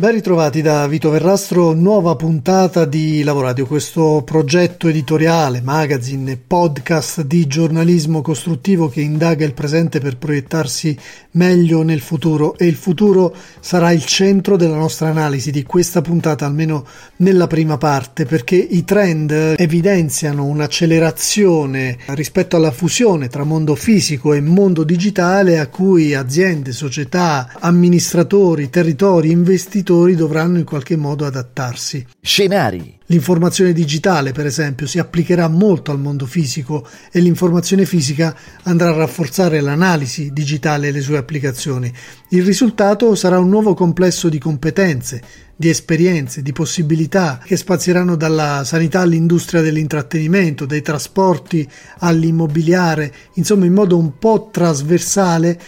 Ben ritrovati da Vito Verrastro, nuova puntata di Lavoradio, questo progetto editoriale, magazine e podcast di giornalismo costruttivo che indaga il presente per proiettarsi meglio nel futuro. E il futuro sarà il centro della nostra analisi di questa puntata, almeno nella prima parte, perché i trend evidenziano un'accelerazione rispetto alla fusione tra mondo fisico e mondo digitale a cui aziende, società, amministratori, territori, investitori imprenditori dovranno in qualche modo adattarsi. Scenari. L'informazione digitale, per esempio, si applicherà molto al mondo fisico e l'informazione fisica andrà a rafforzare l'analisi digitale e le sue applicazioni. Il risultato sarà un nuovo complesso di competenze, di esperienze, di possibilità che spazieranno dalla sanità all'industria dell'intrattenimento, dai trasporti all'immobiliare, insomma in modo un po' trasversale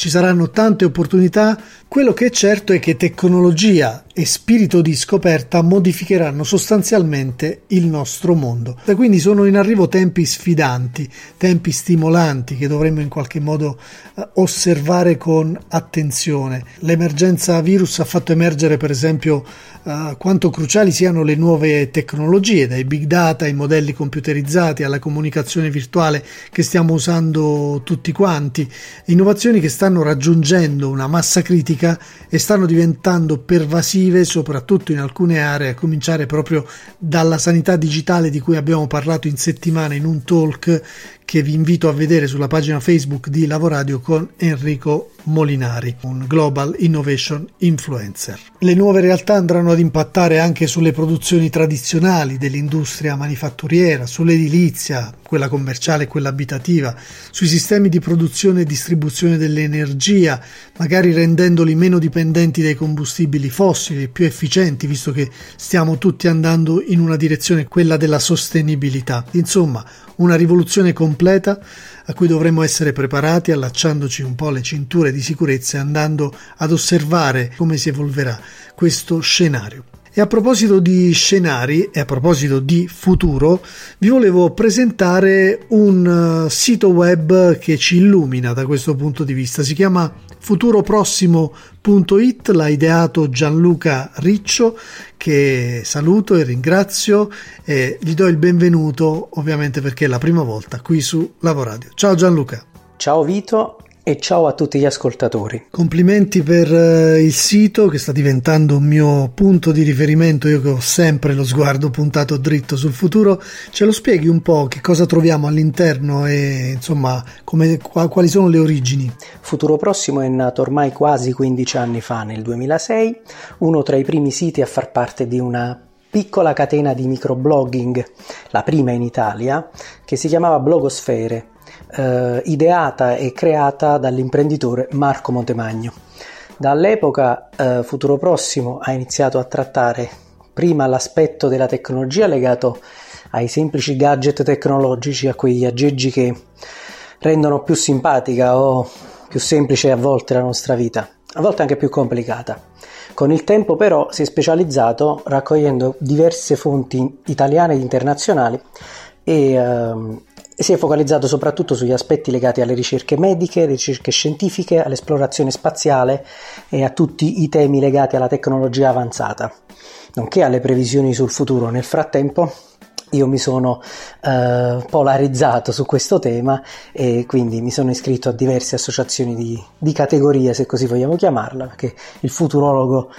ci saranno tante opportunità, quello che è certo è che tecnologia e spirito di scoperta modificheranno sostanzialmente il nostro mondo. E quindi sono in arrivo tempi sfidanti, tempi stimolanti che dovremmo in qualche modo eh, osservare con attenzione. L'emergenza virus ha fatto emergere per esempio eh, quanto cruciali siano le nuove tecnologie, dai big data ai modelli computerizzati alla comunicazione virtuale che stiamo usando tutti quanti, innovazioni che stanno raggiungendo una massa critica e stanno diventando pervasive soprattutto in alcune aree, a cominciare proprio dalla sanità digitale di cui abbiamo parlato in settimana in un talk che vi invito a vedere sulla pagina Facebook di Lavoradio con Enrico Molinari, un Global Innovation Influencer. Le nuove realtà andranno ad impattare anche sulle produzioni tradizionali dell'industria manifatturiera, sull'edilizia, quella commerciale e quella abitativa, sui sistemi di produzione e distribuzione dell'energia, magari rendendoli meno dipendenti dai combustibili fossili e più efficienti, visto che stiamo tutti andando in una direzione, quella della sostenibilità. Insomma, una rivoluzione completa a cui dovremmo essere preparati allacciandoci un po' le cinture di sicurezza e andando ad osservare come si evolverà questo scenario. E a proposito di scenari e a proposito di futuro, vi volevo presentare un eh, sito web che ci illumina da questo punto di vista. Si chiama futuroprossimo.it, l'ha ideato Gianluca Riccio, che saluto e ringrazio e gli do il benvenuto, ovviamente perché è la prima volta qui su Lavoradio. Ciao Gianluca. Ciao Vito e ciao a tutti gli ascoltatori. Complimenti per uh, il sito che sta diventando un mio punto di riferimento, io che ho sempre lo sguardo puntato dritto sul futuro. Ce lo spieghi un po' che cosa troviamo all'interno e insomma come, quali sono le origini? Futuro Prossimo è nato ormai quasi 15 anni fa, nel 2006, uno tra i primi siti a far parte di una piccola catena di microblogging, la prima in Italia, che si chiamava Blogosfere eh, ideata e creata dall'imprenditore Marco Montemagno. Dall'epoca eh, Futuro Prossimo ha iniziato a trattare prima l'aspetto della tecnologia legato ai semplici gadget tecnologici, a quegli aggeggi che rendono più simpatica o più semplice a volte la nostra vita, a volte anche più complicata. Con il tempo però si è specializzato raccogliendo diverse fonti italiane ed internazionali e ehm, e si è focalizzato soprattutto sugli aspetti legati alle ricerche mediche, alle ricerche scientifiche, all'esplorazione spaziale e a tutti i temi legati alla tecnologia avanzata, nonché alle previsioni sul futuro. Nel frattempo io mi sono eh, polarizzato su questo tema e quindi mi sono iscritto a diverse associazioni di, di, categoria, se così vogliamo chiamarla, perché il futurologo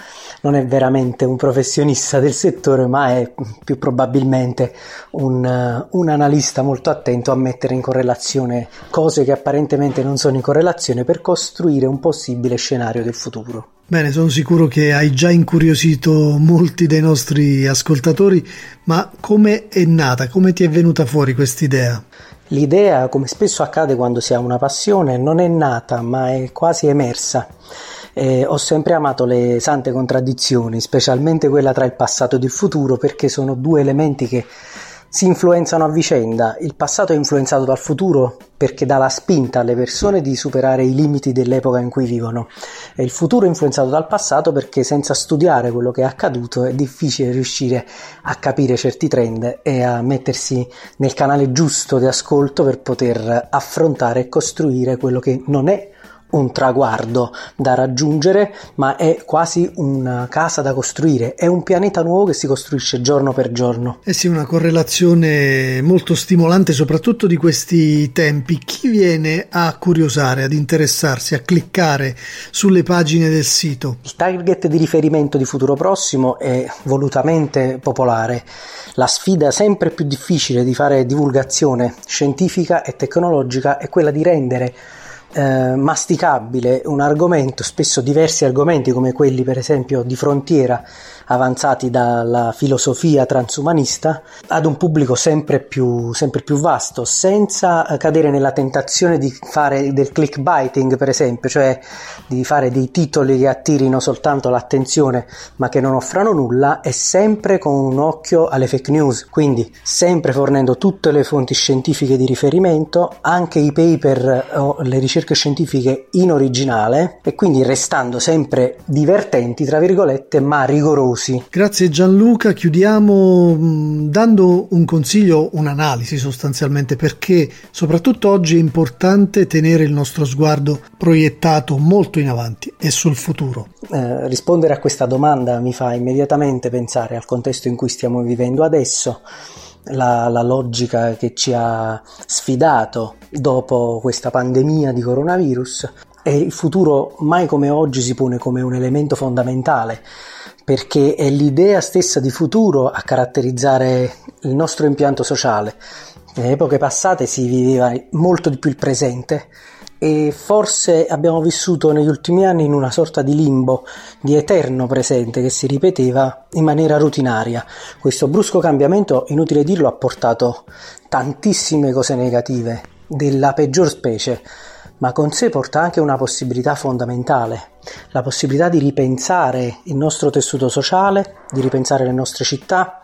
non è veramente un professionista del settore, ma è più probabilmente un, uh, un analista molto attento a mettere in correlazione cose che apparentemente non sono in correlazione per costruire un possibile scenario del futuro. Bene, sono sicuro che hai già incuriosito molti dei nostri ascoltatori, ma come è nata, come ti è venuta fuori quest'idea? L'idea, come spesso accade quando si ha una passione, non è nata, ma è quasi emersa. Eh, ho sempre amato le sante contraddizioni, specialmente quella tra il passato ed il futuro, perché sono due elementi che si influenzano a vicenda. Il passato è influenzato dal futuro perché dà la spinta alle persone di superare i limiti dell'epoca in cui vivono e il futuro è influenzato dal passato perché senza studiare quello che è accaduto è difficile riuscire a capire certi trend e a mettersi nel canale giusto di ascolto per poter affrontare e costruire quello che non è un traguardo da raggiungere, ma è quasi una casa da costruire, è un pianeta nuovo che si costruisce giorno per giorno. Eh sì, una correlazione molto stimolante, soprattutto di questi tempi. Chi viene a curiosare, ad interessarsi, a cliccare sulle pagine del sito? Il target di riferimento di futuro prossimo è volutamente popolare. La sfida sempre più difficile di fare divulgazione scientifica e tecnologica è quella di rendere eh, masticabile un argomento, spesso diversi argomenti come quelli per esempio di frontiera avanzati dalla filosofia transumanista ad un pubblico sempre più, sempre più vasto, senza cadere nella tentazione di fare del clickbaiting, per esempio, cioè di fare dei titoli che attirino soltanto l'attenzione ma che non offrano nulla, e sempre con un occhio alle fake news, quindi sempre fornendo tutte le fonti scientifiche di riferimento, anche i paper o le ricerche scientifiche in originale e quindi restando sempre divertenti, tra virgolette, ma rigorosi. Grazie Gianluca, chiudiamo mm, dando un consiglio, un'analisi sostanzialmente, perché soprattutto oggi è importante tenere il nostro sguardo proiettato molto in avanti e sul futuro. Eh, rispondere a questa domanda mi fa immediatamente pensare al contesto in cui stiamo vivendo adesso. La, la, logica che ci ha sfidato dopo questa pandemia di coronavirus e il futuro mai come oggi si pone come un elemento fondamentale perché è l'idea stessa di futuro a caratterizzare il nostro impianto sociale. Nelle epoche passate si viveva molto di più il presente e forse abbiamo vissuto negli ultimi anni in una sorta di limbo, di eterno presente che si ripeteva in maniera rutinaria. Questo brusco cambiamento, inutile dirlo, ha portato tantissime cose negative, della peggior specie ma con sé porta anche una possibilità fondamentale, la possibilità di ripensare il nostro tessuto sociale, di ripensare le nostre città,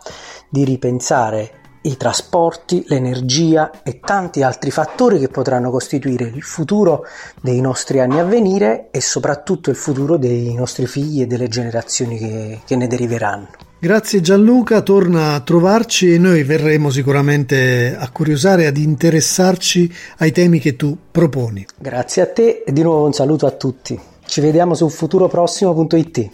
di ripensare i trasporti, l'energia e tanti altri fattori che potranno costituire il futuro dei nostri anni a venire e soprattutto il futuro dei nostri figli e delle generazioni che, che ne deriveranno. Grazie Gianluca, torna a trovarci e noi verremo sicuramente a curiosare, ad interessarci ai temi che tu proponi. Grazie a te e di nuovo un saluto a tutti. Ci vediamo su futuroprossimo.it.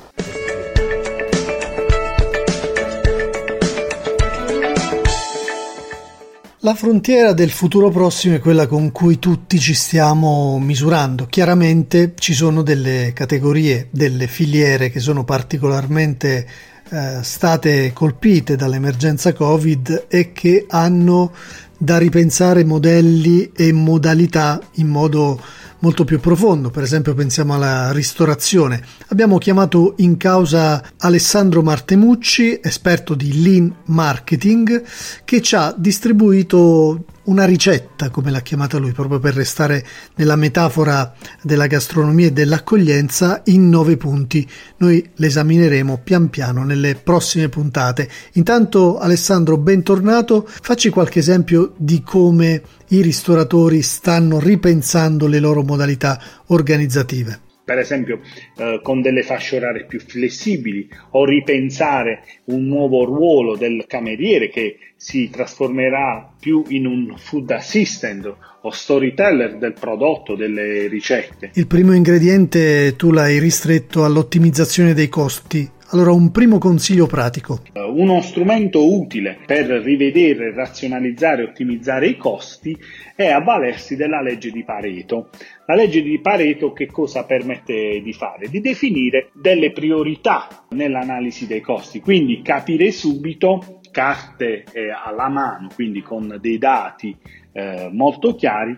La frontiera del futuro prossimo è quella con cui tutti ci stiamo misurando. Chiaramente ci sono delle categorie, delle filiere che sono particolarmente eh, state colpite dall'emergenza Covid e che hanno da ripensare modelli e modalità in modo molto più profondo, per esempio pensiamo alla ristorazione. Abbiamo chiamato in causa Alessandro Martemucci, esperto di lean marketing, che ci ha distribuito una ricetta, come l'ha chiamata lui, proprio per restare nella metafora della gastronomia e dell'accoglienza, in nove punti. Noi l'esamineremo pian piano nelle prossime puntate. Intanto, Alessandro, bentornato. Facci qualche esempio di come i ristoratori stanno ripensando le loro modalità organizzative per esempio eh, con delle fasce orarie più flessibili o ripensare un nuovo ruolo del cameriere che si trasformerà più in un food assistant o storyteller del prodotto, delle ricette. Il primo ingrediente tu l'hai ristretto all'ottimizzazione dei costi. Allora, un primo consiglio pratico. Uh, uno strumento utile per rivedere, razionalizzare e ottimizzare i costi è avvalersi della legge di Pareto. La legge di Pareto che cosa permette di fare? Di definire delle priorità nell'analisi dei costi, quindi capire subito carte eh, alla mano, quindi con dei dati eh, molto chiari,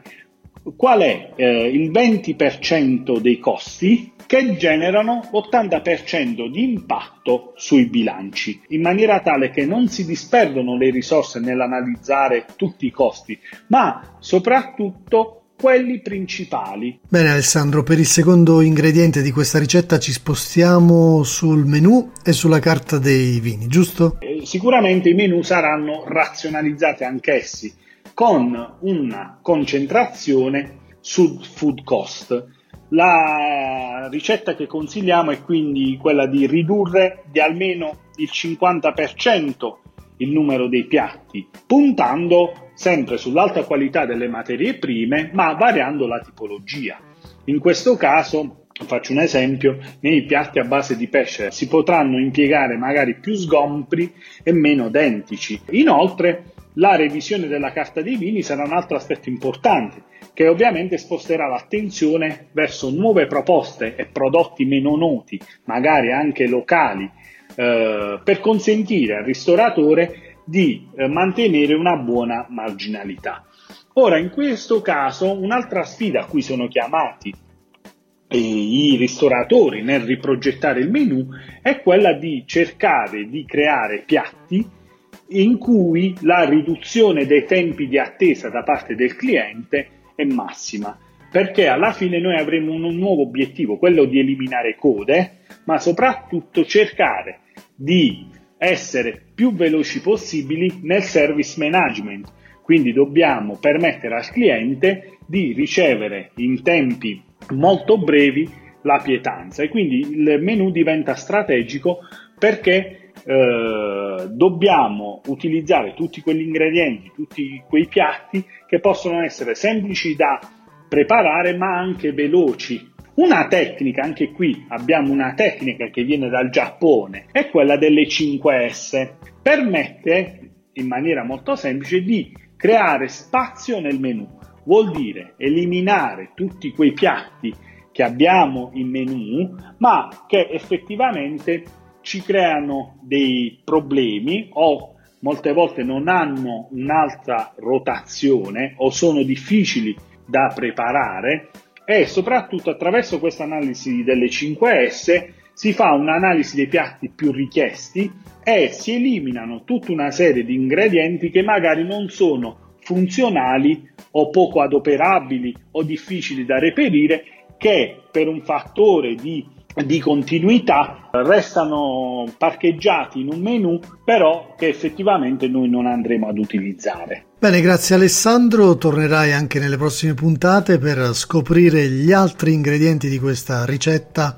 qual è eh, il 20% dei costi che generano l'80% di impatto sui bilanci, in maniera tale che non si disperdono le risorse nell'analizzare tutti i costi, ma soprattutto quelli principali. Bene Alessandro, per il secondo ingrediente di questa ricetta ci spostiamo sul menù e sulla carta dei vini, giusto? Eh, sicuramente i menù saranno razionalizzati anch'essi con una concentrazione sul food cost. La ricetta che consigliamo è quindi quella di ridurre di almeno il 50% il numero dei piatti, puntando sempre sull'alta qualità delle materie prime, ma variando la tipologia. In questo caso, faccio un esempio, nei piatti a base di pesce si potranno impiegare magari più sgompri e meno dentici. Inoltre, la revisione della carta dei vini sarà un altro aspetto importante, che ovviamente sposterà l'attenzione verso nuove proposte e prodotti meno noti, magari anche locali, eh, per consentire al ristoratore di eh, mantenere una buona marginalità. Ora, in questo caso, un'altra sfida a cui sono chiamati eh, i ristoratori nel riprogettare il menu è quella di cercare di creare piatti in cui la riduzione dei tempi di attesa da parte del cliente è massima, perché alla fine noi avremo un nuovo obiettivo, quello di eliminare code, ma soprattutto cercare di essere più veloci possibili nel service management. Quindi dobbiamo permettere al cliente di ricevere in tempi molto brevi la pietanza e quindi il menu diventa strategico perché eh, dobbiamo utilizzare tutti quegli ingredienti, tutti quei piatti che possono essere semplici da preparare ma anche veloci. Una tecnica, anche qui abbiamo una tecnica che viene dal Giappone, è quella delle 5S. Permette in maniera molto semplice di creare spazio nel menu. Vuol dire eliminare tutti quei piatti che abbiamo in menu, ma che effettivamente ci creano dei problemi o molte volte non hanno un'altra rotazione o sono difficili da preparare e soprattutto attraverso questa analisi delle 5S si fa un'analisi dei piatti più richiesti e si eliminano tutta una serie di ingredienti che magari non sono funzionali o poco adoperabili o difficili da reperire che per un fattore di di continuità restano parcheggiati in un menu però che effettivamente noi non andremo ad utilizzare. Bene, grazie Alessandro, tornerai anche nelle prossime puntate per scoprire gli altri ingredienti di questa ricetta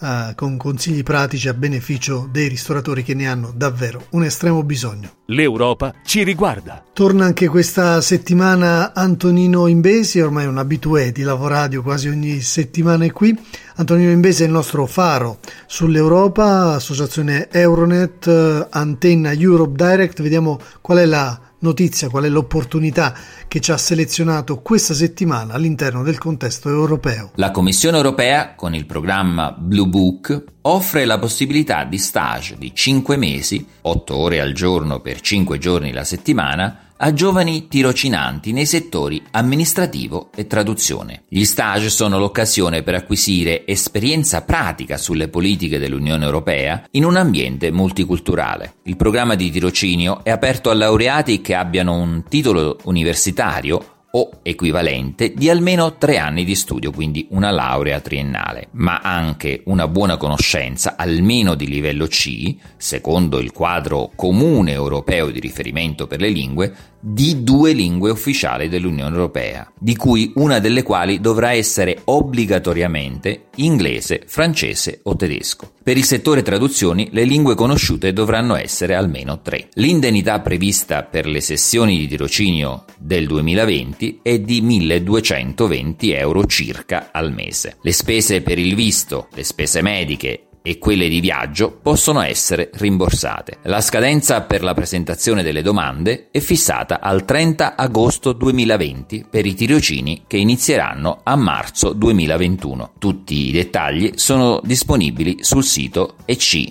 eh, con consigli pratici a beneficio dei ristoratori che ne hanno davvero un estremo bisogno. L'Europa ci riguarda. Torna anche questa settimana Antonino Imbesi, ormai un abitué di Lavoradio, quasi ogni settimana è qui. Antonino Imbesi è il nostro faro sull'Europa, associazione Euronet, antenna Europe Direct. Vediamo qual è la notizia, qual è l'opportunità che ci ha selezionato questa settimana all'interno del contesto europeo. La Commissione europea, con il programma Blue Book, offre la possibilità di stage di 5 mesi, 8 ore al giorno per 5 giorni la settimana, a giovani tirocinanti nei settori amministrativo e traduzione. Gli stage sono l'occasione per acquisire esperienza pratica sulle politiche dell'Unione Europea in un ambiente multiculturale. Il programma di tirocinio è aperto a laureati che abbiano un titolo universitario o equivalente di almeno tre anni di studio, quindi una laurea triennale, ma anche una buona conoscenza, almeno di livello C, secondo il quadro comune europeo di riferimento per le lingue, di due lingue ufficiali dell'Unione Europea, di cui una delle quali dovrà essere obbligatoriamente inglese, francese o tedesco. Per il settore traduzioni le lingue conosciute dovranno essere almeno tre. L'indennità prevista per le sessioni di tirocinio del 2020 è di 1220 euro circa al mese. Le spese per il visto, le spese mediche e quelle di viaggio possono essere rimborsate. La scadenza per la presentazione delle domande è fissata al 30 agosto 2020 per i tirocini che inizieranno a marzo 2021. Tutti i dettagli sono disponibili sul sito ec.europa.eu.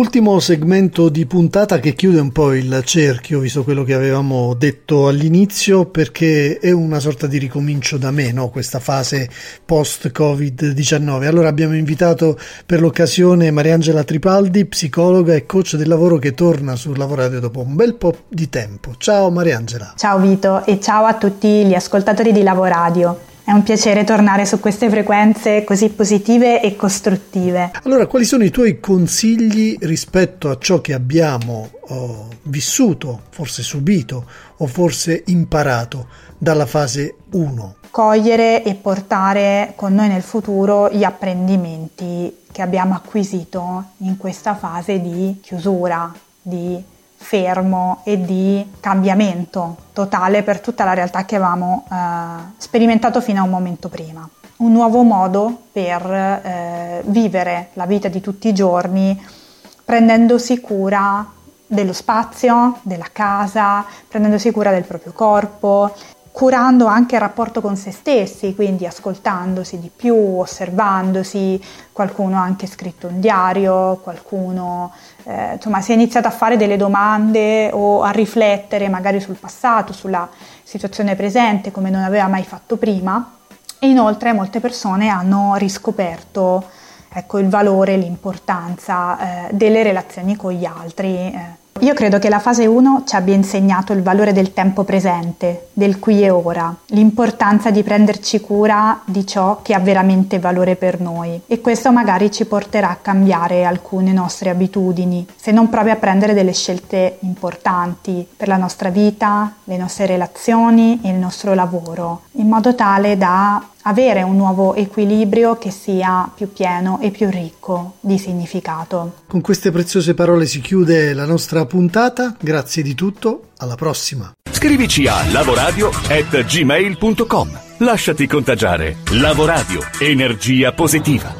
Ultimo segmento di puntata che chiude un po' il cerchio, visto quello che avevamo detto all'inizio, perché è una sorta di ricomincio da me, no? questa fase post-Covid-19. Allora abbiamo invitato per l'occasione Mariangela Tripaldi, psicologa e coach del lavoro che torna sul Lavoradio dopo un bel po' di tempo. Ciao Mariangela. Ciao Vito e ciao a tutti gli ascoltatori di Lavoradio. È un piacere tornare su queste frequenze così positive e costruttive. Allora, quali sono i tuoi consigli rispetto a ciò che abbiamo oh, vissuto, forse subito o forse imparato dalla fase 1? Cogliere e portare con noi nel futuro gli apprendimenti che abbiamo acquisito in questa fase di chiusura, di fermo e di cambiamento totale per tutta la realtà che avevamo eh, sperimentato fino a un momento prima. Un nuovo modo per eh, vivere la vita di tutti i giorni prendendosi cura dello spazio, della casa, prendendosi cura del proprio corpo, curando anche il rapporto con se stessi, quindi ascoltandosi di più, osservandosi, qualcuno ha anche scritto un diario, qualcuno eh, insomma si è iniziato a fare delle domande o a riflettere magari sul passato, sulla situazione presente come non aveva mai fatto prima e inoltre molte persone hanno riscoperto ecco, il valore, l'importanza eh, delle relazioni con gli altri. Eh, io credo che la fase 1 ci abbia insegnato il valore del tempo presente, del qui e ora, l'importanza di prenderci cura di ciò che ha veramente valore per noi. E questo magari ci porterà a cambiare alcune nostre abitudini, se non proprio a prendere delle scelte importanti per la nostra vita, le nostre relazioni e il nostro lavoro, in modo tale da avere un nuovo equilibrio che sia più pieno e più ricco di significato. Con queste preziose parole si chiude la nostra puntata, grazie di tutto, alla prossima. Scrivici a lavoradio@gmail.com. Lasciati contagiare. Lavoradio, energia positiva.